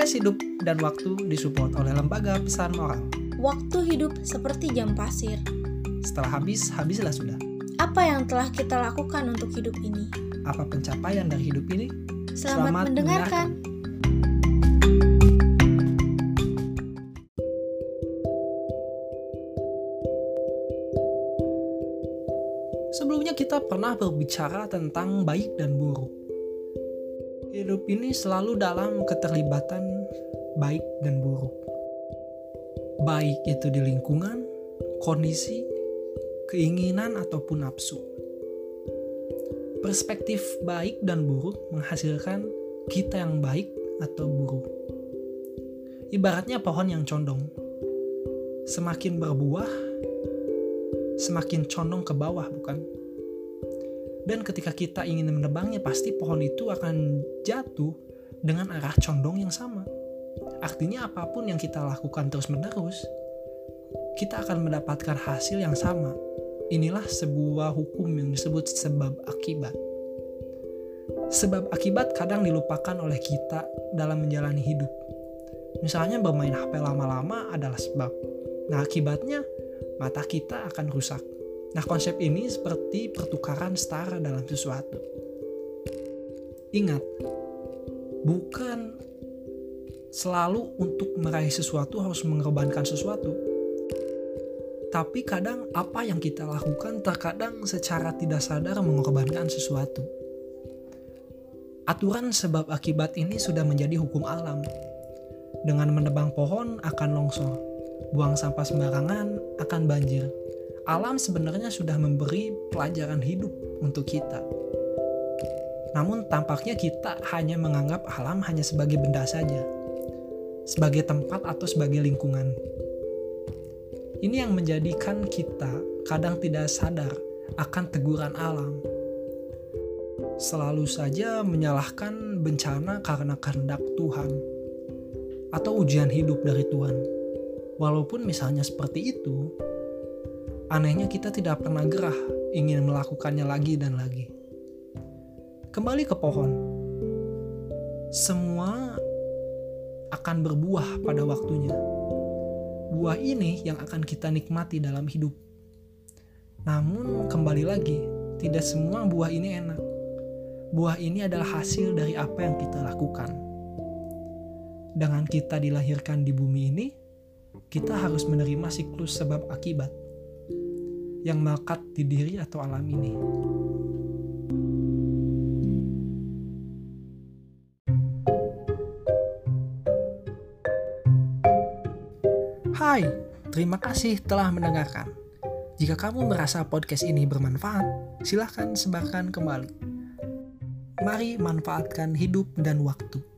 Podcast Hidup dan Waktu disupport oleh Lembaga Pesan Moral. Waktu hidup seperti jam pasir. Setelah habis, habislah sudah. Apa yang telah kita lakukan untuk hidup ini? Apa pencapaian dari hidup ini? Selamat, mendengarkan. Sebelumnya kita pernah berbicara tentang baik dan buruk. Hidup ini selalu dalam keterlibatan baik dan buruk. Baik itu di lingkungan, kondisi, keinginan ataupun nafsu. Perspektif baik dan buruk menghasilkan kita yang baik atau buruk. Ibaratnya pohon yang condong. Semakin berbuah, semakin condong ke bawah, bukan? Dan ketika kita ingin menebangnya, pasti pohon itu akan jatuh dengan arah condong yang sama. Artinya apa pun yang kita lakukan terus-menerus, kita akan mendapatkan hasil yang sama. Inilah sebuah hukum yang disebut sebab akibat. Sebab akibat kadang dilupakan oleh kita dalam menjalani hidup. Misalnya bermain HP lama-lama adalah sebab. Nah, akibatnya mata kita akan rusak. Nah, konsep ini seperti pertukaran setara dalam sesuatu. Ingat, bukan selalu untuk meraih sesuatu harus mengorbankan sesuatu. Tapi kadang apa yang kita lakukan terkadang secara tidak sadar mengorbankan sesuatu. Aturan sebab akibat ini sudah menjadi hukum alam. Dengan menebang pohon akan longsor, buang sampah sembarangan akan banjir. Alam sebenarnya sudah memberi pelajaran hidup untuk kita. Namun tampaknya kita hanya menganggap alam hanya sebagai benda saja, sebagai tempat atau sebagai lingkungan. Ini yang menjadikan kita kadang tidak sadar akan teguran alam. Selalu saja menyalahkan bencana karena kehendak Tuhan atau ujian hidup dari Tuhan. Walaupun misalnya seperti itu, anehnya kita tidak pernah gerah ingin melakukannya lagi dan lagi. Kembali ke pohon, semua akan berbuah pada waktunya. Buah ini yang akan kita nikmati dalam hidup. Namun, kembali lagi, tidak semua buah ini enak. Buah ini adalah hasil dari apa yang kita lakukan. Dengan kita dilahirkan di bumi ini, kita harus menerima siklus sebab akibat yang melekat di diri atau alam ini. Hai, terima kasih telah mendengarkan. Jika kamu merasa podcast ini bermanfaat, silahkan sebarkan kembali. Mari manfaatkan hidup dan waktu.